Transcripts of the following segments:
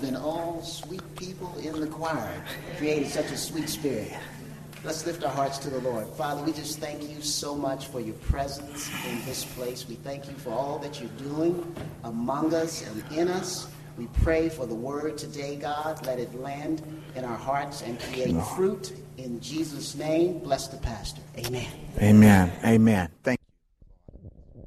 Been all sweet people in the choir, created such a sweet spirit. Let's lift our hearts to the Lord. Father, we just thank you so much for your presence in this place. We thank you for all that you're doing among us and in us. We pray for the word today, God. Let it land in our hearts and create fruit. In Jesus' name, bless the pastor. Amen. Amen. Amen. Thank you.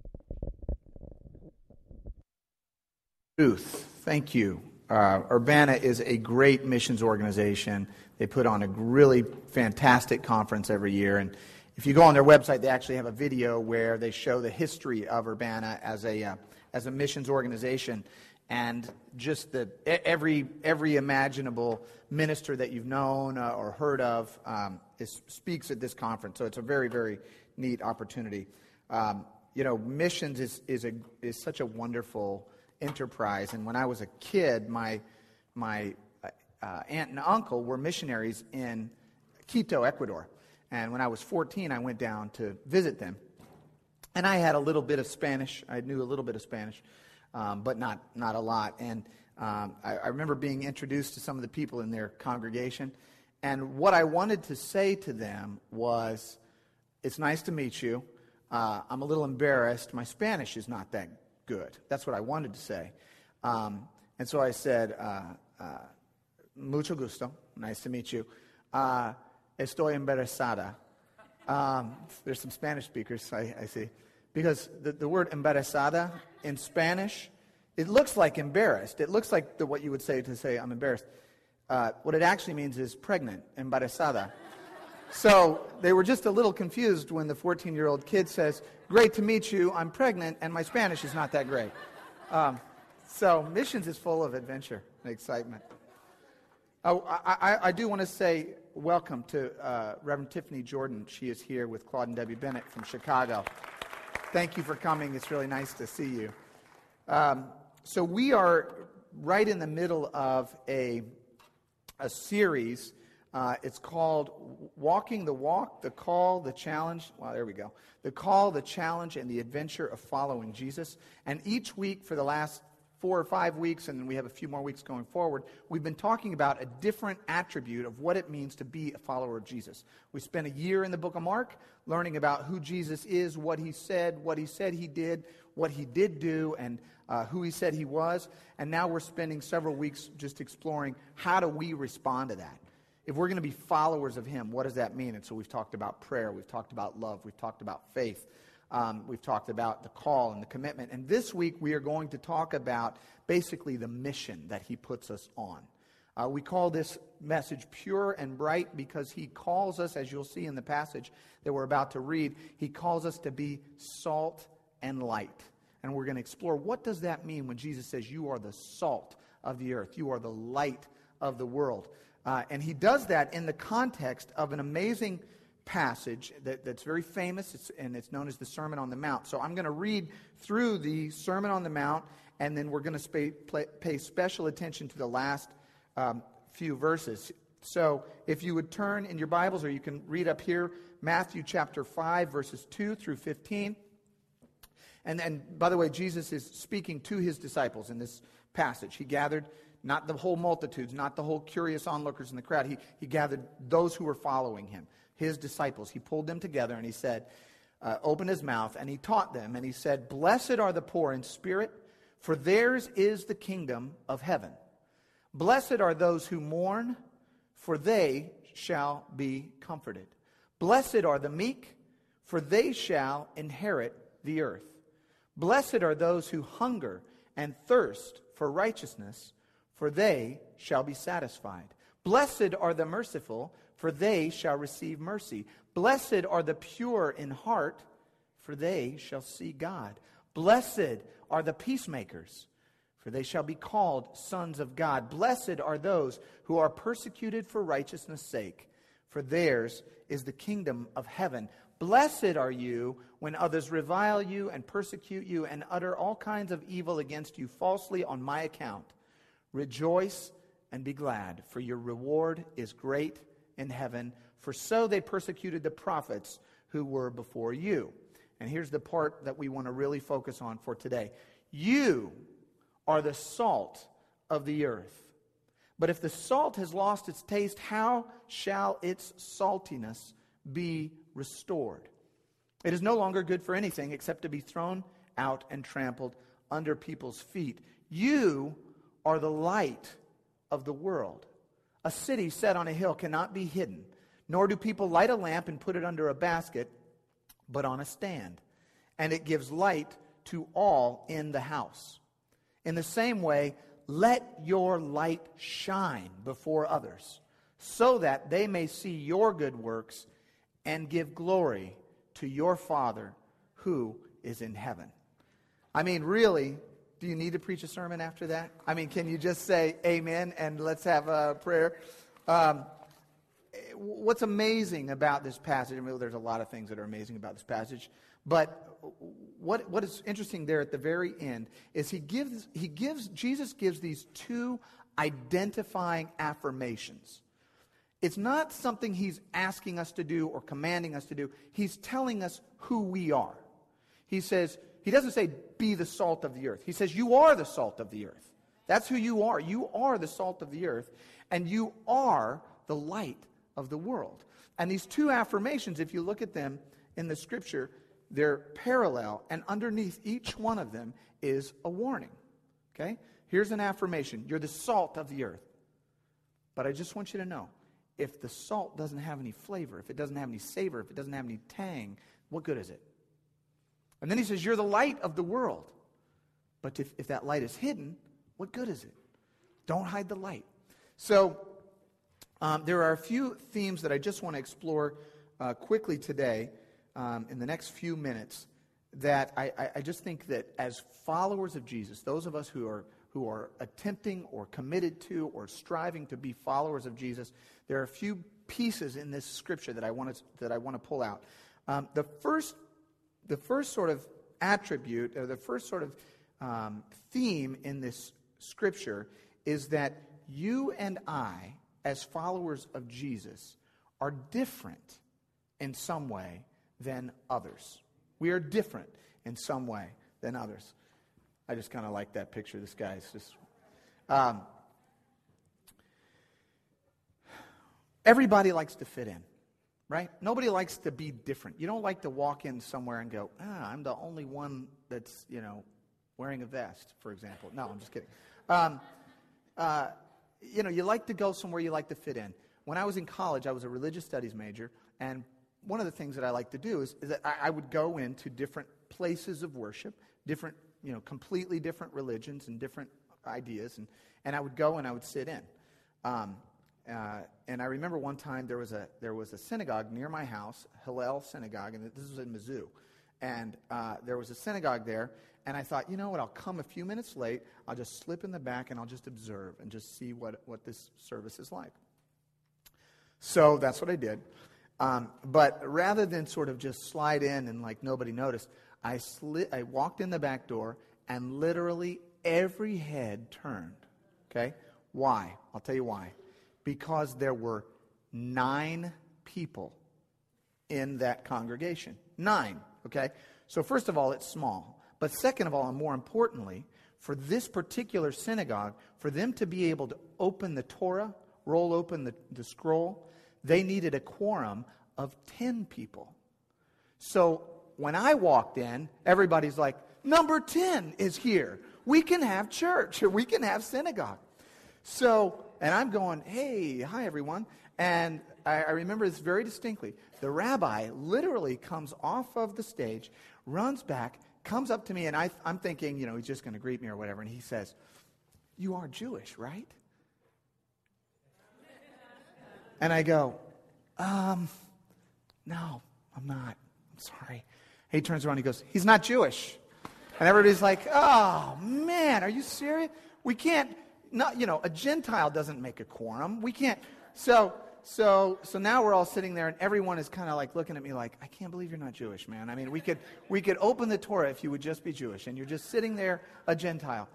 Ruth, thank you. Uh, Urbana is a great missions organization. They put on a really fantastic conference every year. And if you go on their website, they actually have a video where they show the history of Urbana as a, uh, as a missions organization and just the every every imaginable minister that you've known uh, or heard of um, is, speaks at this conference. So it's a very very neat opportunity. Um, you know, missions is is a is such a wonderful enterprise. And when I was a kid, my my uh, aunt and uncle were missionaries in Quito, Ecuador. And when I was 14, I went down to visit them. And I had a little bit of Spanish. I knew a little bit of Spanish, um, but not, not a lot. And um, I, I remember being introduced to some of the people in their congregation. And what I wanted to say to them was, It's nice to meet you. Uh, I'm a little embarrassed. My Spanish is not that good. That's what I wanted to say. Um, and so I said, uh, uh, Mucho gusto. Nice to meet you. Uh, estoy embarazada. Um, there's some Spanish speakers, I, I see. Because the, the word embarazada in Spanish, it looks like embarrassed. It looks like the, what you would say to say, I'm embarrassed. Uh, what it actually means is pregnant, embarazada. So they were just a little confused when the 14 year old kid says, Great to meet you, I'm pregnant, and my Spanish is not that great. Um, so missions is full of adventure and excitement. Oh, I, I, I do want to say welcome to uh, Reverend Tiffany Jordan. She is here with Claude and Debbie Bennett from Chicago. Thank you for coming. It's really nice to see you. Um, so, we are right in the middle of a, a series uh, it's called Walking the Walk, the Call, the Challenge. Well, there we go. The Call, the Challenge, and the Adventure of Following Jesus. And each week for the last four or five weeks, and then we have a few more weeks going forward, we've been talking about a different attribute of what it means to be a follower of Jesus. We spent a year in the book of Mark learning about who Jesus is, what he said, what he said he did, what he did do, and uh, who he said he was. And now we're spending several weeks just exploring how do we respond to that if we're going to be followers of Him, what does that mean? And so we've talked about prayer, we've talked about love, we've talked about faith, um, we've talked about the call and the commitment. And this week we are going to talk about basically the mission that He puts us on. Uh, we call this message pure and bright because He calls us, as you'll see in the passage that we're about to read, He calls us to be salt and light. And we're going to explore what does that mean when Jesus says, You are the salt of the earth, you are the light of the world. Uh, and he does that in the context of an amazing passage that, that's very famous, it's, and it's known as the Sermon on the Mount. So I'm going to read through the Sermon on the Mount, and then we're going to pay, pay special attention to the last um, few verses. So if you would turn in your Bibles, or you can read up here, Matthew chapter 5, verses 2 through 15. And, and by the way, Jesus is speaking to his disciples in this passage. He gathered not the whole multitudes, not the whole curious onlookers in the crowd. He, he gathered those who were following him, his disciples. He pulled them together and he said, uh, opened his mouth and he taught them and he said, Blessed are the poor in spirit, for theirs is the kingdom of heaven. Blessed are those who mourn, for they shall be comforted. Blessed are the meek, for they shall inherit the earth. Blessed are those who hunger and thirst for righteousness for they shall be satisfied. Blessed are the merciful, for they shall receive mercy. Blessed are the pure in heart, for they shall see God. Blessed are the peacemakers, for they shall be called sons of God. Blessed are those who are persecuted for righteousness' sake, for theirs is the kingdom of heaven. Blessed are you when others revile you and persecute you and utter all kinds of evil against you falsely on my account. Rejoice and be glad, for your reward is great in heaven. For so they persecuted the prophets who were before you. And here's the part that we want to really focus on for today. You are the salt of the earth. But if the salt has lost its taste, how shall its saltiness be restored? It is no longer good for anything except to be thrown out and trampled under people's feet. You are the light of the world. A city set on a hill cannot be hidden, nor do people light a lamp and put it under a basket, but on a stand. And it gives light to all in the house. In the same way, let your light shine before others, so that they may see your good works and give glory to your Father who is in heaven. I mean, really, do you need to preach a sermon after that? I mean, can you just say amen and let's have a prayer? Um, what's amazing about this passage, I mean, there's a lot of things that are amazing about this passage, but what, what is interesting there at the very end is he gives, he gives, Jesus gives these two identifying affirmations. It's not something he's asking us to do or commanding us to do. He's telling us who we are. He says, he doesn't say, be the salt of the earth. He says, you are the salt of the earth. That's who you are. You are the salt of the earth, and you are the light of the world. And these two affirmations, if you look at them in the scripture, they're parallel, and underneath each one of them is a warning. Okay? Here's an affirmation You're the salt of the earth. But I just want you to know if the salt doesn't have any flavor, if it doesn't have any savor, if it doesn't have any tang, what good is it? And then he says, You're the light of the world. But if, if that light is hidden, what good is it? Don't hide the light. So, um, there are a few themes that I just want to explore uh, quickly today um, in the next few minutes that I, I, just think that as followers of Jesus, those of us who are, who are attempting or committed to or striving to be followers of Jesus, there are a few pieces in this scripture that I want to, that I want to pull out. Um, the, first, the first sort of attribute, or the first sort of um, theme in this scripture is that you and I, as followers of Jesus, are different in some way than others. We are different in some way than others. I just kind of like that picture. This guy is just. Um, everybody likes to fit in, right? Nobody likes to be different. You don't like to walk in somewhere and go, ah, I'm the only one that's, you know, wearing a vest, for example. No, I'm just kidding. Um, uh, you know, you like to go somewhere you like to fit in. When I was in college, I was a religious studies major, and one of the things that I like to do is, is that I, I, would go into different places of worship, different, you know, completely different religions and different ideas, and, and I would go and I would sit in. Um, uh, and I remember one time there was a there was a synagogue near my house, Hillel Synagogue, and this was in Mizzou. And uh, there was a synagogue there, and I thought, you know what? I'll come a few minutes late. I'll just slip in the back and I'll just observe and just see what what this service is like. So that's what I did. Um, but rather than sort of just slide in and like nobody noticed, I, slid, I walked in the back door and literally every head turned. Okay? Why? I'll tell you why. Because there were nine people in that congregation. Nine. Okay? So, first of all, it's small. But second of all, and more importantly, for this particular synagogue, for them to be able to open the Torah, roll open the, the scroll, they needed a quorum of 10 people. So when I walked in, everybody's like, number 10 is here. We can have church, we can have synagogue. So, and I'm going, hey, hi everyone. And I, I remember this very distinctly. The rabbi literally comes off of the stage, runs back, comes up to me, and I, I'm thinking, you know, he's just going to greet me or whatever. And he says, You are Jewish, right? And I go, um, no, I'm not. I'm sorry. He turns around, he goes, he's not Jewish. And everybody's like, oh, man, are you serious? We can't, not, you know, a Gentile doesn't make a quorum. We can't. So, so, so now we're all sitting there, and everyone is kind of like looking at me like, I can't believe you're not Jewish, man. I mean, we could, we could open the Torah if you would just be Jewish, and you're just sitting there, a Gentile.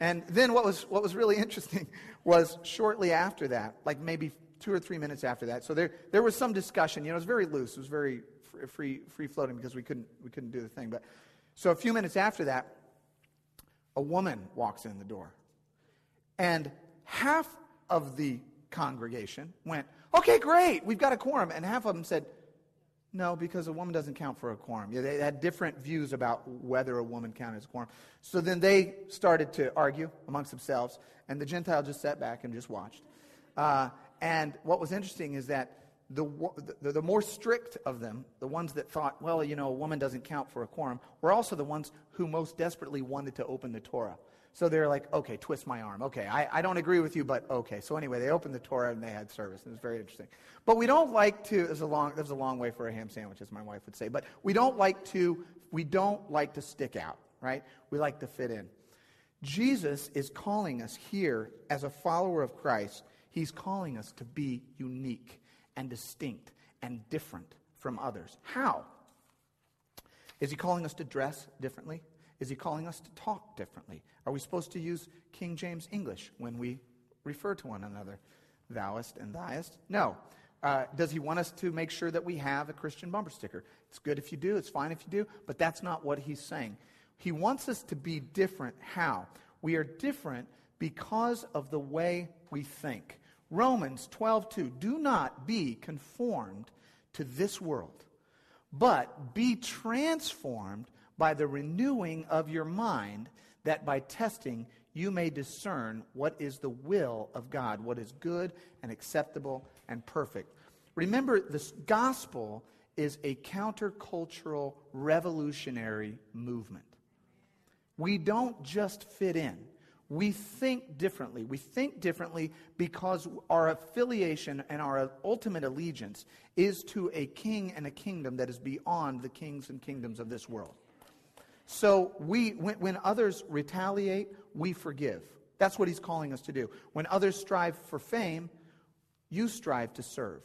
And then what was, what was really interesting was shortly after that, like maybe two or three minutes after that. So there, there was some discussion. You know, it was very loose. It was very free, free floating because we couldn't, we couldn't do the thing. But so a few minutes after that, a woman walks in the door, and half of the congregation went, okay, great, we've got a quorum. And half of them said, no, because a woman doesn't count for a quorum. Yeah, they had different views about whether a woman counted as a quorum. So then they started to argue amongst themselves, and the Gentile just sat back and just watched. Uh, and what was interesting is that the, the, the, more strict of them, the ones that thought, well, you know, a woman doesn't count for a quorum, were also the ones who most desperately wanted to open the Torah. So they're like, okay, twist my arm. Okay, I, I don't agree with you, but okay. So anyway, they opened the Torah and they had service. and It was very interesting. But we don't like to, there's a long, there's a long way for a ham sandwich, as my wife would say, but we don't like to, we don't like to stick out, right? We like to fit in. Jesus is calling us here as a follower of Christ. He's calling us to be unique and distinct and different from others. How? Is he calling us to dress differently? Is he calling us to talk differently? Are we supposed to use King James English when we refer to one another? Thouest and thiest? No. Uh, does he want us to make sure that we have a Christian bumper sticker? It's good if you do, it's fine if you do, but that's not what he's saying. He wants us to be different. How? We are different because of the way we think. Romans 12:2 Do not be conformed to this world, but be transformed by the renewing of your mind, that by testing you may discern what is the will of God, what is good and acceptable and perfect. Remember, this gospel is a countercultural revolutionary movement. We don't just fit in. We think differently. We think differently because our affiliation and our ultimate allegiance is to a king and a kingdom that is beyond the kings and kingdoms of this world. So we, when, when others retaliate, we forgive. That's what he's calling us to do. When others strive for fame, you strive to serve.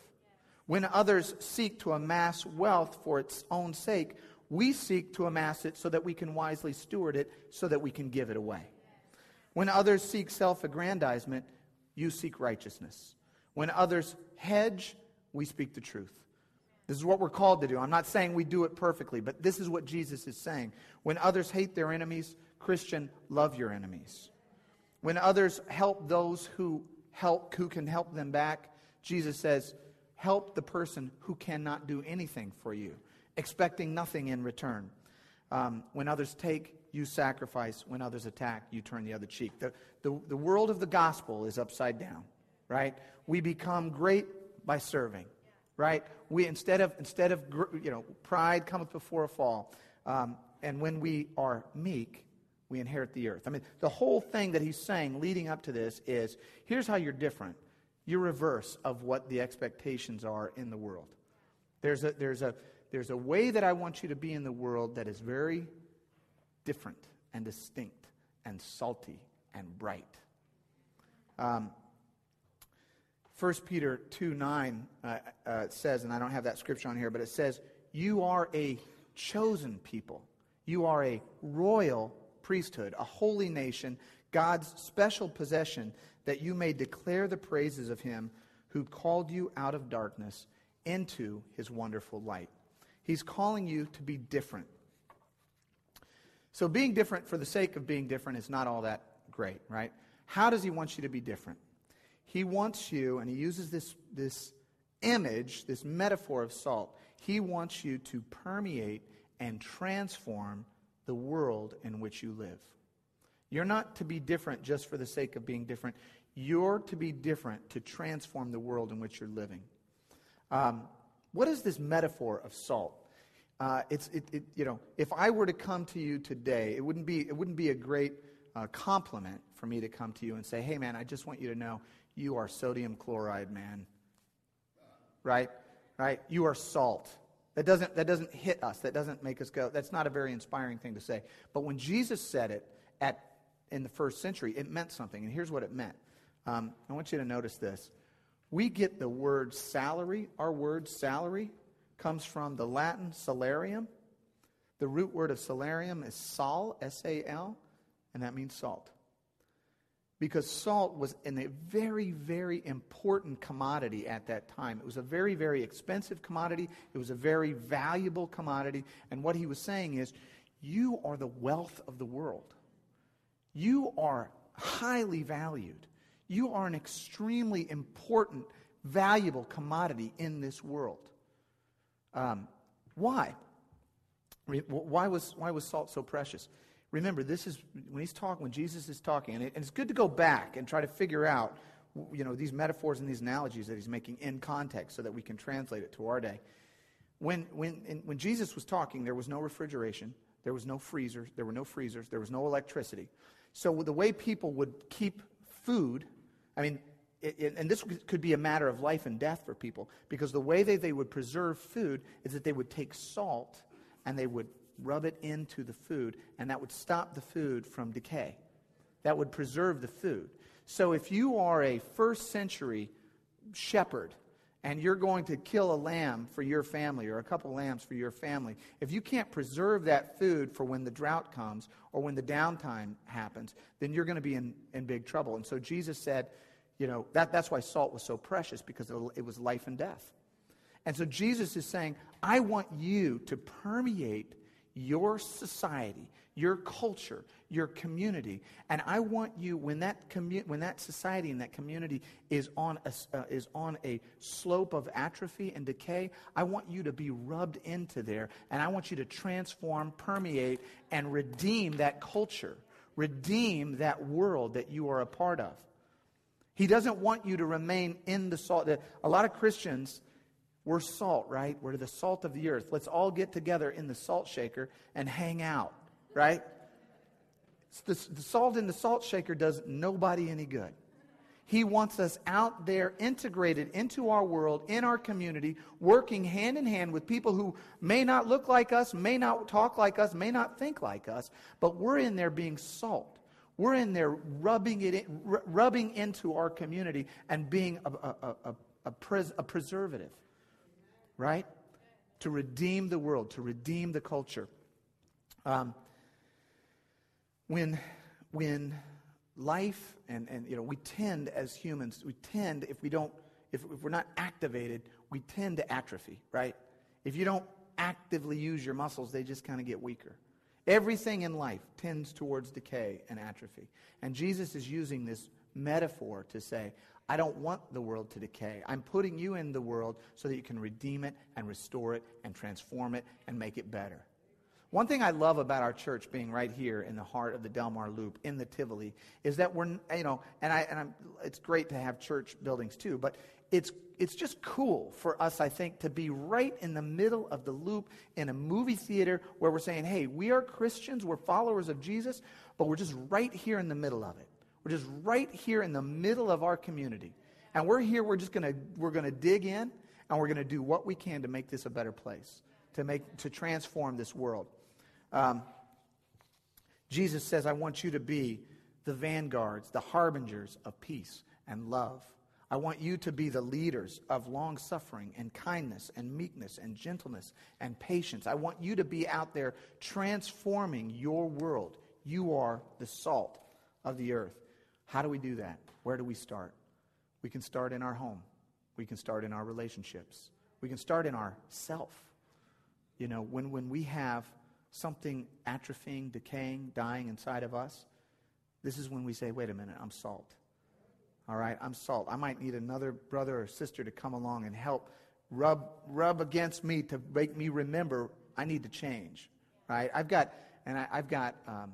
When others seek to amass wealth for its own sake, we seek to amass it so that we can wisely steward it, so that we can give it away. When others seek self aggrandizement, you seek righteousness. When others hedge, we speak the truth. This is what we're called to do. I'm not saying we do it perfectly, but this is what Jesus is saying. When others hate their enemies, Christian, love your enemies. When others help those who help who can help them back, Jesus says, help the person who cannot do anything for you, expecting nothing in return. Um, when others take, you sacrifice. When others attack, you turn the other cheek. The, the, the world of the gospel is upside down, right? We become great by serving right? We instead of instead of you know pride cometh before a fall, um, and when we are meek, we inherit the earth. I mean, the whole thing that he's saying leading up to this is here's how you're different. You're reverse of what the expectations are in the world. There's a there's a there's a way that I want you to be in the world that is very different and distinct and salty and bright. Um, 1 Peter 2 9 uh, uh, says, and I don't have that scripture on here, but it says, You are a chosen people. You are a royal priesthood, a holy nation, God's special possession, that you may declare the praises of him who called you out of darkness into his wonderful light. He's calling you to be different. So, being different for the sake of being different is not all that great, right? How does he want you to be different? He wants you, and he uses this, this image, this metaphor of salt. He wants you to permeate and transform the world in which you live. You're not to be different just for the sake of being different. You're to be different to transform the world in which you're living. Um, what is this metaphor of salt? Uh, it's, it, it, you know, if I were to come to you today, it wouldn't be, it wouldn't be a great uh, compliment for me to come to you and say, hey, man, I just want you to know you are sodium chloride, man. Right? Right? You are salt. That doesn't, that doesn't hit us. That doesn't make us go. That's not a very inspiring thing to say. But when Jesus said it at, in the first century, it meant something. And here's what it meant. Um, I want you to notice this. We get the word salary. Our word salary comes from the Latin salarium. The root word of salarium is sal, S A L, and that means salt because salt was a very, very important commodity at that time. It was a very, very expensive commodity. It was a very valuable commodity. And what he was saying is, you are the wealth of the world. You are highly valued. You are an extremely important, valuable commodity in this world. Um, why? Why was, why was salt so precious? Remember, this is when he's talking, when Jesus is talking, and, it, and it's good to go back and try to figure out, you know, these metaphors and these analogies that he's making in context so that we can translate it to our day. When, when, in, when Jesus was talking, there was no refrigeration, there was no freezers, there were no freezers, there was no electricity. So the way people would keep food, I mean, it, it, and this could be a matter of life and death for people, because the way they, they would preserve food is that they would take salt and they would rub it into the food, and that would stop the food from decay. That would preserve the food. So if you are a first century shepherd and you're going to kill a lamb for your family or a couple lambs for your family, if you can't preserve that food for when the drought comes or when the downtime happens, then you're going to be in, in big trouble. And so Jesus said, you know, that, that's why salt was so precious because it was life and death. And so Jesus is saying, I want you to permeate your society, your culture, your community. And I want you, when that, commu- when that society and that community is on, a, uh, is on a slope of atrophy and decay, I want you to be rubbed into there. And I want you to transform, permeate, and redeem that culture, redeem that world that you are a part of. He doesn't want you to remain in the salt. A lot of Christians we're salt, right? We're the salt of the earth. Let's all get together in the salt shaker and hang out, right? The, the salt in the salt shaker does nobody any good. He wants us out there integrated into our world, in our community, working hand in hand with people who may not look like us, may not talk like us, may not think like us, but we're in there being salt. We're in there rubbing it in, rubbing into our community and being a, a, a, a, pres, a preservative right? To redeem the world, to redeem the culture. Um, when, when life and, and you know we tend as humans we tend if we don't if, if we're not activated we tend to atrophy right if you don't actively use your muscles they just kind of get weaker everything in life tends towards decay and atrophy and jesus is using this metaphor to say, I don't want the world to decay. I'm putting you in the world so that you can redeem it and restore it and transform it and make it better. One thing I love about our church being right here in the heart of the Delmar Loop in the Tivoli is that we're, you know, and I, and I'm, it's great to have church buildings too, but it's, it's just cool for us, I think, to be right in the middle of the loop in a movie theater where we're saying, hey, we are Christians, we're followers of Jesus, but we're just right here in the middle of it. We're just right here in the middle of our community. And we're here, we're just to we're to dig in and we're to do what we can to make this a better place, to make to transform this world. Um, Jesus says, I want you to be the vanguards, the harbingers of peace and love. I want you to be the leaders of long suffering and kindness and meekness and gentleness and patience. I want you to be out there transforming your world. You are the salt of the earth. How do we do that? Where do we start? We can start in our home. We can start in our relationships. We can start in our self. You know, when, when we have something atrophying, decaying, dying inside of us, this is when we say, wait a minute, I'm salt. All right, I'm salt. I might need another brother or sister to come along and help rub, rub against me to make me remember I need to change. Right? I've got, and I, have got um,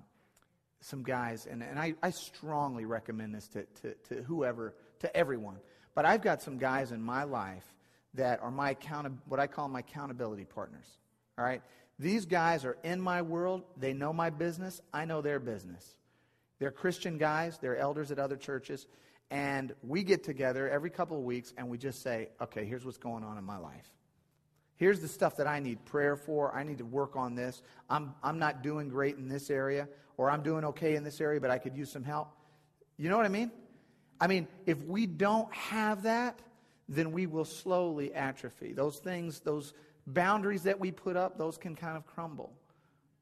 some guys, and, and I, I strongly recommend this to, to, to whoever, to everyone. But I've got some guys in my life that are my account, what I call my accountability partners. All right? These guys are in my world. They know my business. I know their business. They're Christian guys. They're elders at other churches. And we get together every couple of weeks and we just say, okay, here's what's going on in my life. Here's the stuff that I need prayer for. I need to work on this. I'm, I'm not doing great in this area, or I'm doing okay in this area, but I could use some help. You know what I mean? I mean, if we don't have that, then we will slowly atrophy. Those things, those boundaries that we put up, those can kind of crumble.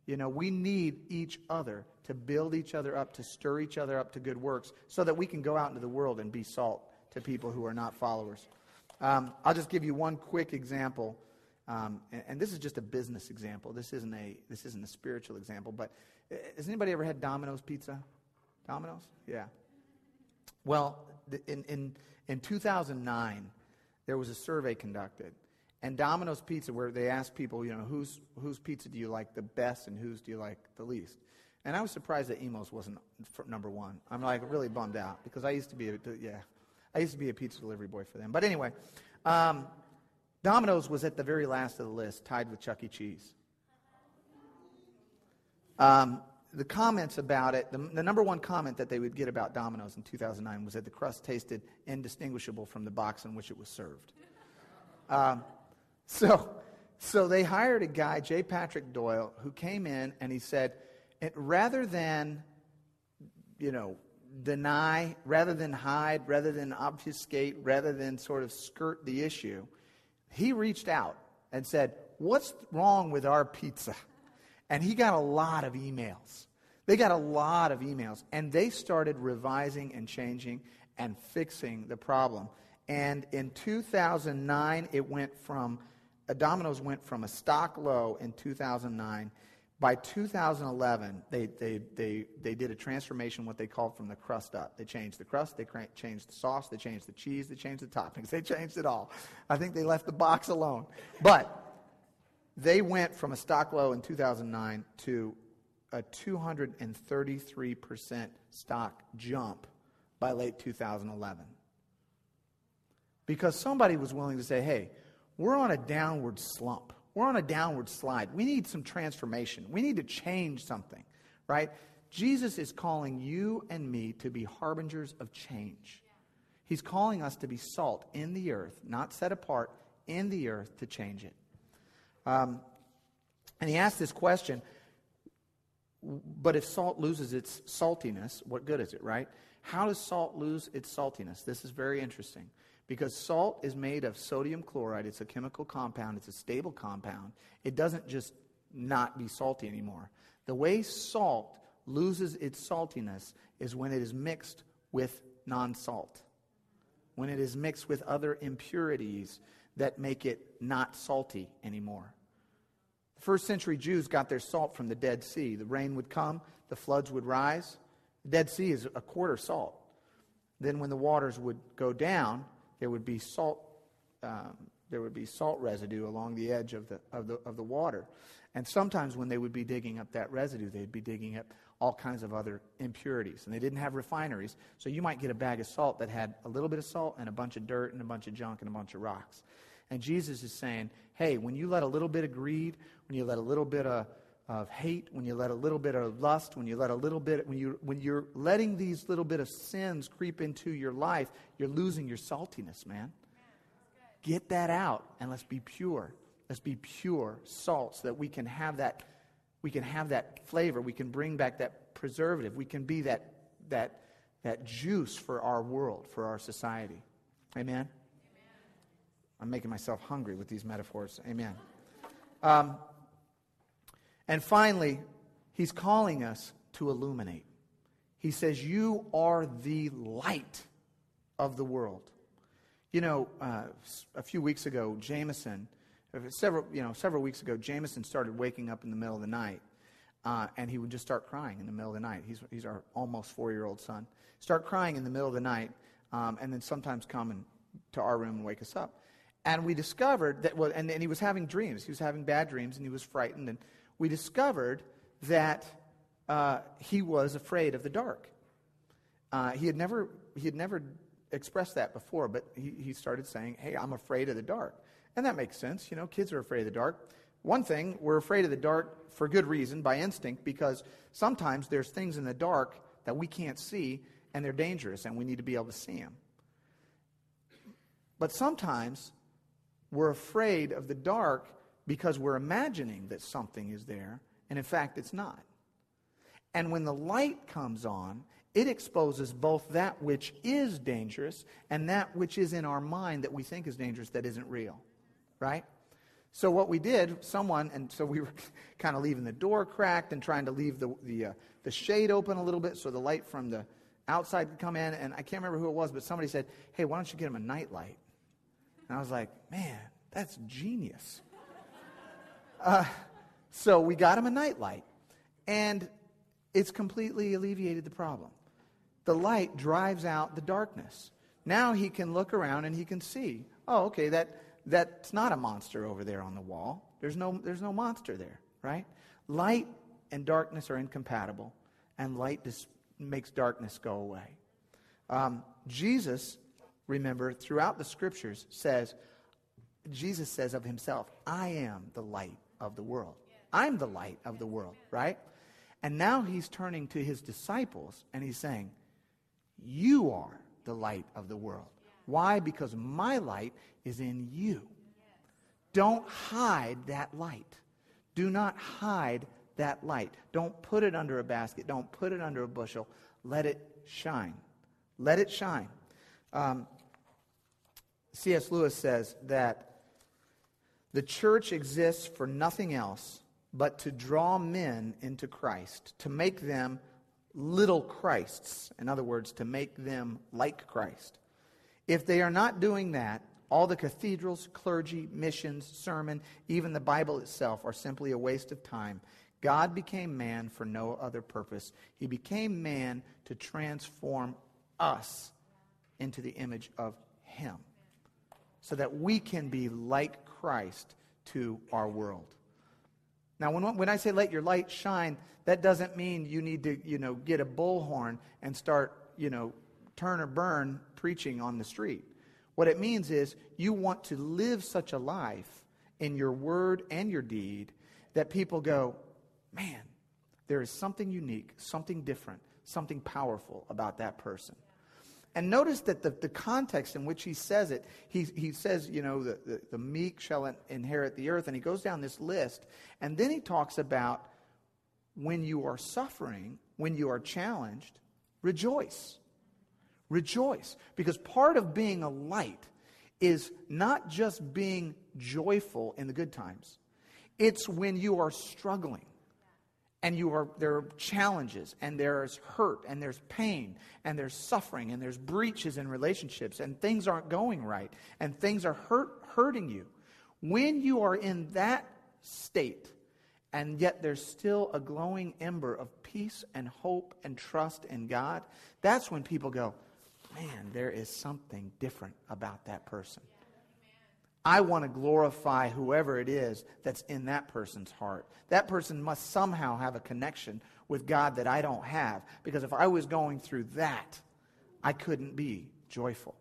You know, we need each other to build each other up, to stir each other up to good works, so that we can go out into the world and be salt to people who are not followers. Um, I'll just give you one quick example um, and, and, this is just a business example. This isn't a this isn't a spiritual example. But uh, has anybody ever had Domino's pizza? Domino's? Yeah. Well, in, in, in 2009, there was a survey conducted. And Domino's Pizza, where they asked people, you know, whose, whose pizza do you like the best and whose do you like the least? And I was surprised that Imo's wasn't number one. I'm like really bummed out because I used to be a, yeah, I used to be a pizza delivery boy for them. But anyway, um, Domino's was at the very last of the list, tied with Chuck E. Cheese. Um, the comments about it, the, the, number one comment that they would get about Domino's in 2009 was that the crust tasted indistinguishable from the box in which it was served. Um, so, so they hired a guy, J. Patrick Doyle, who came in and he said, rather than, you know, deny, rather than hide, rather than obfuscate, rather than sort of skirt the issue, he reached out and said, What's wrong with our pizza? And he got a lot of emails. They got a lot of emails. And they started revising and changing and fixing the problem. And in 2009, it went from, Domino's went from a stock low in 2009 by 2011, they, they, they, they did a transformation, what they called from the crust up. They changed the crust, they changed the sauce, they changed the cheese, they changed the toppings, they changed it all. I think they left the box alone. But they went from a stock low in 2009 to a 233% stock jump by late 2011. Because somebody was willing to say, hey, we're on a downward slump. We're on a downward slide. We need some transformation. We need to change something, right? Jesus is calling you and me to be harbingers of change. He's calling us to be salt in the earth, not set apart in the earth to change it. Um, and he asked this question but if salt loses its saltiness, what good is it, right? How does salt lose its saltiness? This is very interesting. Because salt is made of sodium chloride, it's a chemical compound, it's a stable compound. It doesn't just not be salty anymore. The way salt loses its saltiness is when it is mixed with non salt, when it is mixed with other impurities that make it not salty anymore. The first century Jews got their salt from the Dead Sea. The rain would come, the floods would rise. The Dead Sea is a quarter salt. Then, when the waters would go down, there would be salt. Um, there would be salt residue along the edge of the, of, the, of the water. And sometimes when they would be digging up that residue, they'd be digging up all kinds of other impurities. And they didn't have refineries, so you might get a bag of salt that had a little bit of salt and a bunch of dirt and a bunch of junk and a bunch of rocks. And Jesus is saying, hey, when you let a little bit of greed, when you let a little bit of, of hate, when you let a little bit of lust, when you let a little bit, when, you, when you're letting these little bit of sins creep into your life, you're losing your saltiness, man. Get that out and let's be pure. Let's be pure salt so that we can have that, we can have that flavor. We can bring back that preservative. We can be that, that, that juice for our world, for our society. Amen? I'm making myself hungry with these metaphors. Amen. Um, and finally, he's calling us to illuminate. He says, You are the light of the world. You know, uh, a few weeks ago, Jameson, uh, several, you know, several weeks ago, Jameson started waking up in the middle of the night. Uh, and he would just start crying in the middle of the night. He's, he's our almost four year old son. Start crying in the middle of the night, um, and then sometimes come in, to our room and wake us up. And we discovered that, well, and, and he was having dreams. He was having bad dreams and he was frightened. And we discovered that uh, he was afraid of the dark. Uh, he, had never, he had never expressed that before, but he, he started saying, Hey, I'm afraid of the dark. And that makes sense. You know, kids are afraid of the dark. One thing, we're afraid of the dark for good reason, by instinct, because sometimes there's things in the dark that we can't see and they're dangerous and we need to be able to see them. But sometimes we're afraid of the dark because we're imagining that something is there, and in fact, it's not. And when the light comes on, it exposes both that which is dangerous and that which is in our mind that we think is dangerous that isn't real. Right? So what we did, someone, and so we were kind of leaving the door cracked and trying to leave the, the, uh, the shade open a little bit so the light from the outside could come in. And I can't remember who it was, but somebody said, hey, why don't you get him a night light? And I was like, man, that's genius. Uh, so we got him a nightlight, and it's completely alleviated the problem. The light drives out the darkness. now he can look around and he can see, oh, okay, that, that's not a monster over there on the wall. There's no, there's no monster there, right? Light and darkness are incompatible, and light dis- makes darkness go away. Um, Jesus, remember, throughout the scriptures says, Jesus says of himself, I am the light of the world. I'm the light of the world, right? And now he's turning to his disciples and he's saying, You are the light of the world. Why? Because my light is in you. Don't hide that light. Do not hide that light. Don't put it under a basket. Don't put it under a bushel. Let it shine. Let it shine. Um, C.S. Lewis says that the church exists for nothing else but to draw men into Christ, to make them little Christs. In other words, to make them like Christ. If they are not doing that, all the cathedrals, clergy, missions, sermon, even the Bible itself are simply a waste of time. God became man for no other purpose. He became man to transform us into the image of Him so that we can be like Christ to our world. Now, when, when I say let your light shine, that doesn't mean you need to, you know, get a bullhorn and start, you know, turn or burn preaching on the street. What it means is you want to live such a life in your word and your deed that people go, man, there is something unique, something different, something powerful about that person. And notice that the, the context in which he says it, he, he says, you know, the, the, the meek shall inherit the earth. And he goes down this list. And then he talks about when you are suffering, when you are challenged, rejoice. Rejoice. Because part of being a light is not just being joyful in the good times, it's when you are struggling and you are there are challenges and there's hurt and there's pain and there's suffering and there's breaches in relationships and things aren't going right and things are hurt hurting you. When you are in that state and yet there's still a glowing ember of peace and hope and trust in God that's when people go man there is something different about that person I want to glorify whoever it is that's in that person's heart. That person must somehow have a connection with God that I don't have. Because if I was going through that, I couldn't be joyful.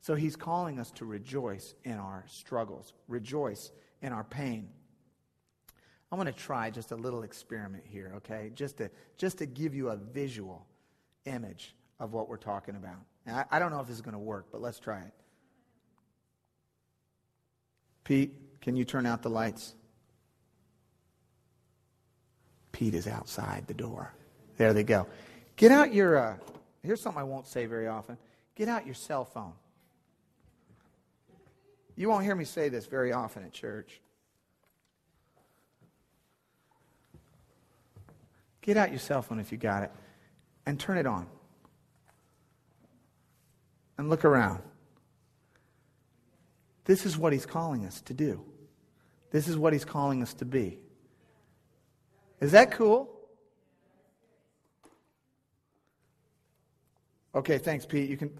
So he's calling us to rejoice in our struggles, rejoice in our pain. I want to try just a little experiment here, okay? Just to, just to give you a visual image of what we're talking about. I, I don't know if this is going to work, but let's try it. Pete, can you turn out the lights? Pete is outside the door. There they go. Get out your, uh, here's something I won't say very often get out your cell phone. You won't hear me say this very often at church. Get out your cell phone if you got it and turn it on. And look around. This is what he's calling us to do. This is what he's calling us to be. Is that cool? Okay, thanks, Pete. You can.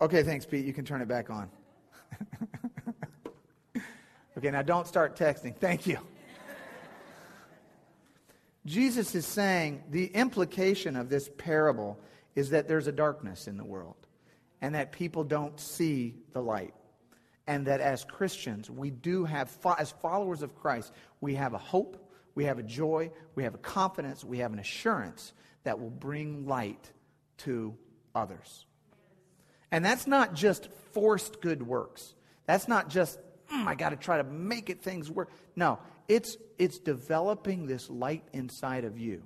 Okay, thanks, Pete. You can turn it back on. okay, now don't start texting. Thank you. Jesus is saying the implication of this parable is that there's a darkness in the world and that people don't see the light and that as Christians, we do have, as followers of Christ, we have a hope, we have a joy, we have a confidence, we have an assurance that will bring light to others. And that's not just forced good works. That's not just, mm, I got to try to make it things work. No, it's, it's developing this light inside of you.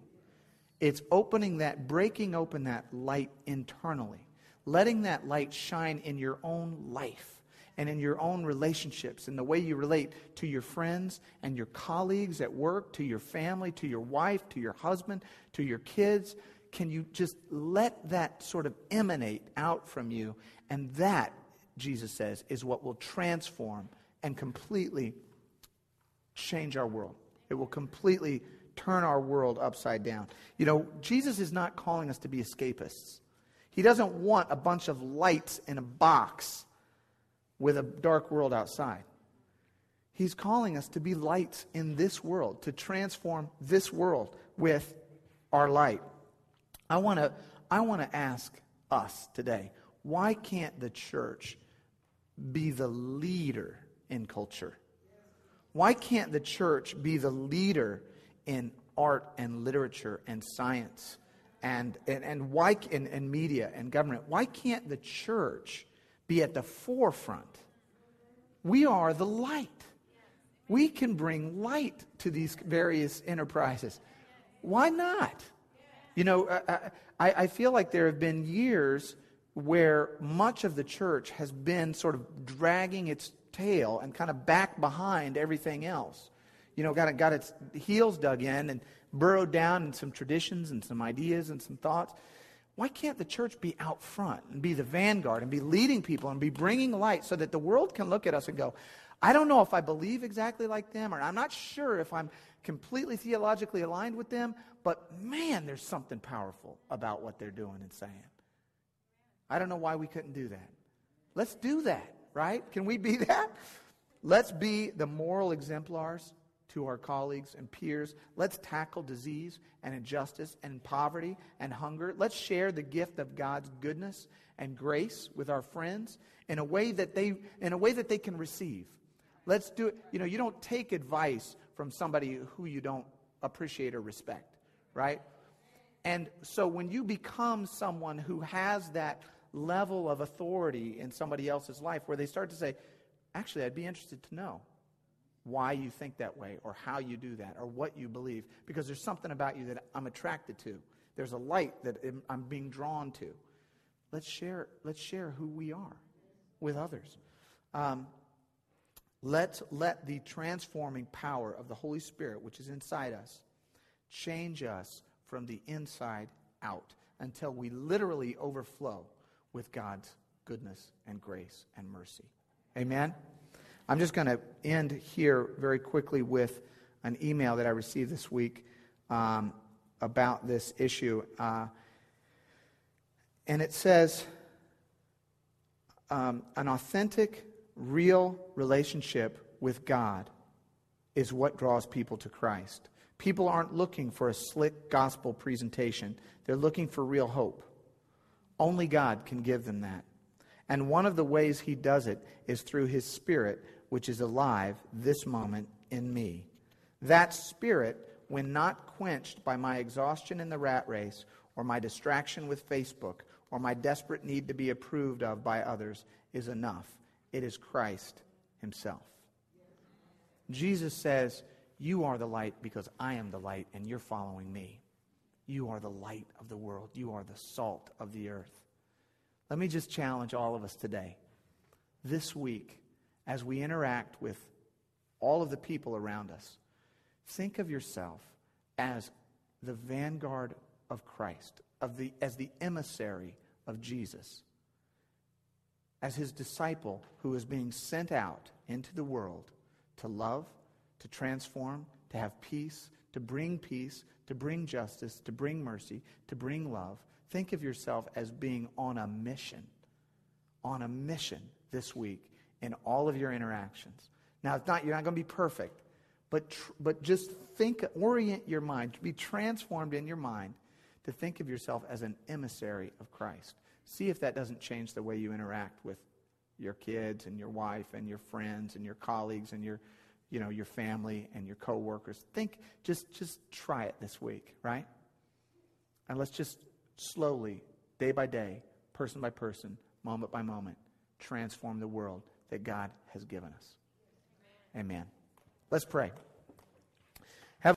It's opening that, breaking open that light internally, letting that light shine in your own life and in your own relationships, in the way you relate to your friends and your colleagues at work, to your family, to your wife, to your husband, to your kids. Can you just let that sort of emanate out from you? And that, Jesus says, is what will transform and completely change our world. It will completely turn our world upside down. You know, Jesus is not calling us to be escapists. He doesn't want a bunch of lights in a box with a dark world outside. He's calling us to be lights in this world, to transform this world with our light. I want to I want to ask us today, why can't the church be the leader in culture? Why can't the church be the leader in art and literature and science and, and, and, why, and, and media and government? Why can't the church be at the forefront? We are the light. We can bring light to these various enterprises. Why not? You know, I, I, I feel like there have been years where much of the church has been sort of dragging its tail and kind of back behind everything else. You know, got, got its heels dug in and burrowed down in some traditions and some ideas and some thoughts. Why can't the church be out front and be the vanguard and be leading people and be bringing light so that the world can look at us and go, I don't know if I believe exactly like them, or I'm not sure if I'm completely theologically aligned with them, but man, there's something powerful about what they're doing and saying. I don't know why we couldn't do that. Let's do that, right? Can we be that? Let's be the moral exemplars to our colleagues and peers. Let's tackle disease and injustice and poverty and hunger. Let's share the gift of God's goodness and grace with our friends in a way that they in a way that they can receive. Let's do it. You know, you don't take advice from somebody who you don't appreciate or respect, right? And so when you become someone who has that level of authority in somebody else's life where they start to say, actually, I'd be interested to know why you think that way or how you do that or what you believe because there's something about you that I'm attracted to. There's a light that I'm being drawn to. Let's share, let's share who we are with others. Um, let, let the transforming power of the Holy Spirit, which is inside us, change us from the inside out until we literally overflow with God's goodness and grace and mercy. Amen? I'm just going to end here very quickly with an email that I received this week um, about this issue. Uh, and it says um, an authentic, real relationship with God is what draws people to Christ. People aren't looking for a slick gospel presentation, they're looking for real hope. Only God can give them that. And one of the ways He does it is through His Spirit, which is alive this moment in me. That spirit, when not quenched by my exhaustion in the rat race, or my distraction with Facebook, or my desperate need to be approved of by others, is enough. It is Christ Himself. Jesus says, You are the light because I am the light, and you're following me. You are the light of the world. You are the salt of the earth. Let me just challenge all of us today. This week, as we interact with all of the people around us, think of yourself as the vanguard of Christ, of the, as the emissary of Jesus, as his disciple who is being sent out into the world to love, to transform, to have peace, to bring peace, to bring justice, to bring mercy, to bring love. Think of yourself as being on a mission, on a mission this week in all of your interactions. Now, it's not, you're not going to be perfect, but, tr- but just think, orient your mind, be transformed in your mind to think of yourself as an emissary of Christ. See if that doesn't change the way you interact with your kids and your wife and your friends and your colleagues and your, you know, your family and your coworkers. Think, just, just try it this week, right? And let's just slowly, day by day, person by person, moment by moment, transform the world that God has given us. Amen. Let's pray.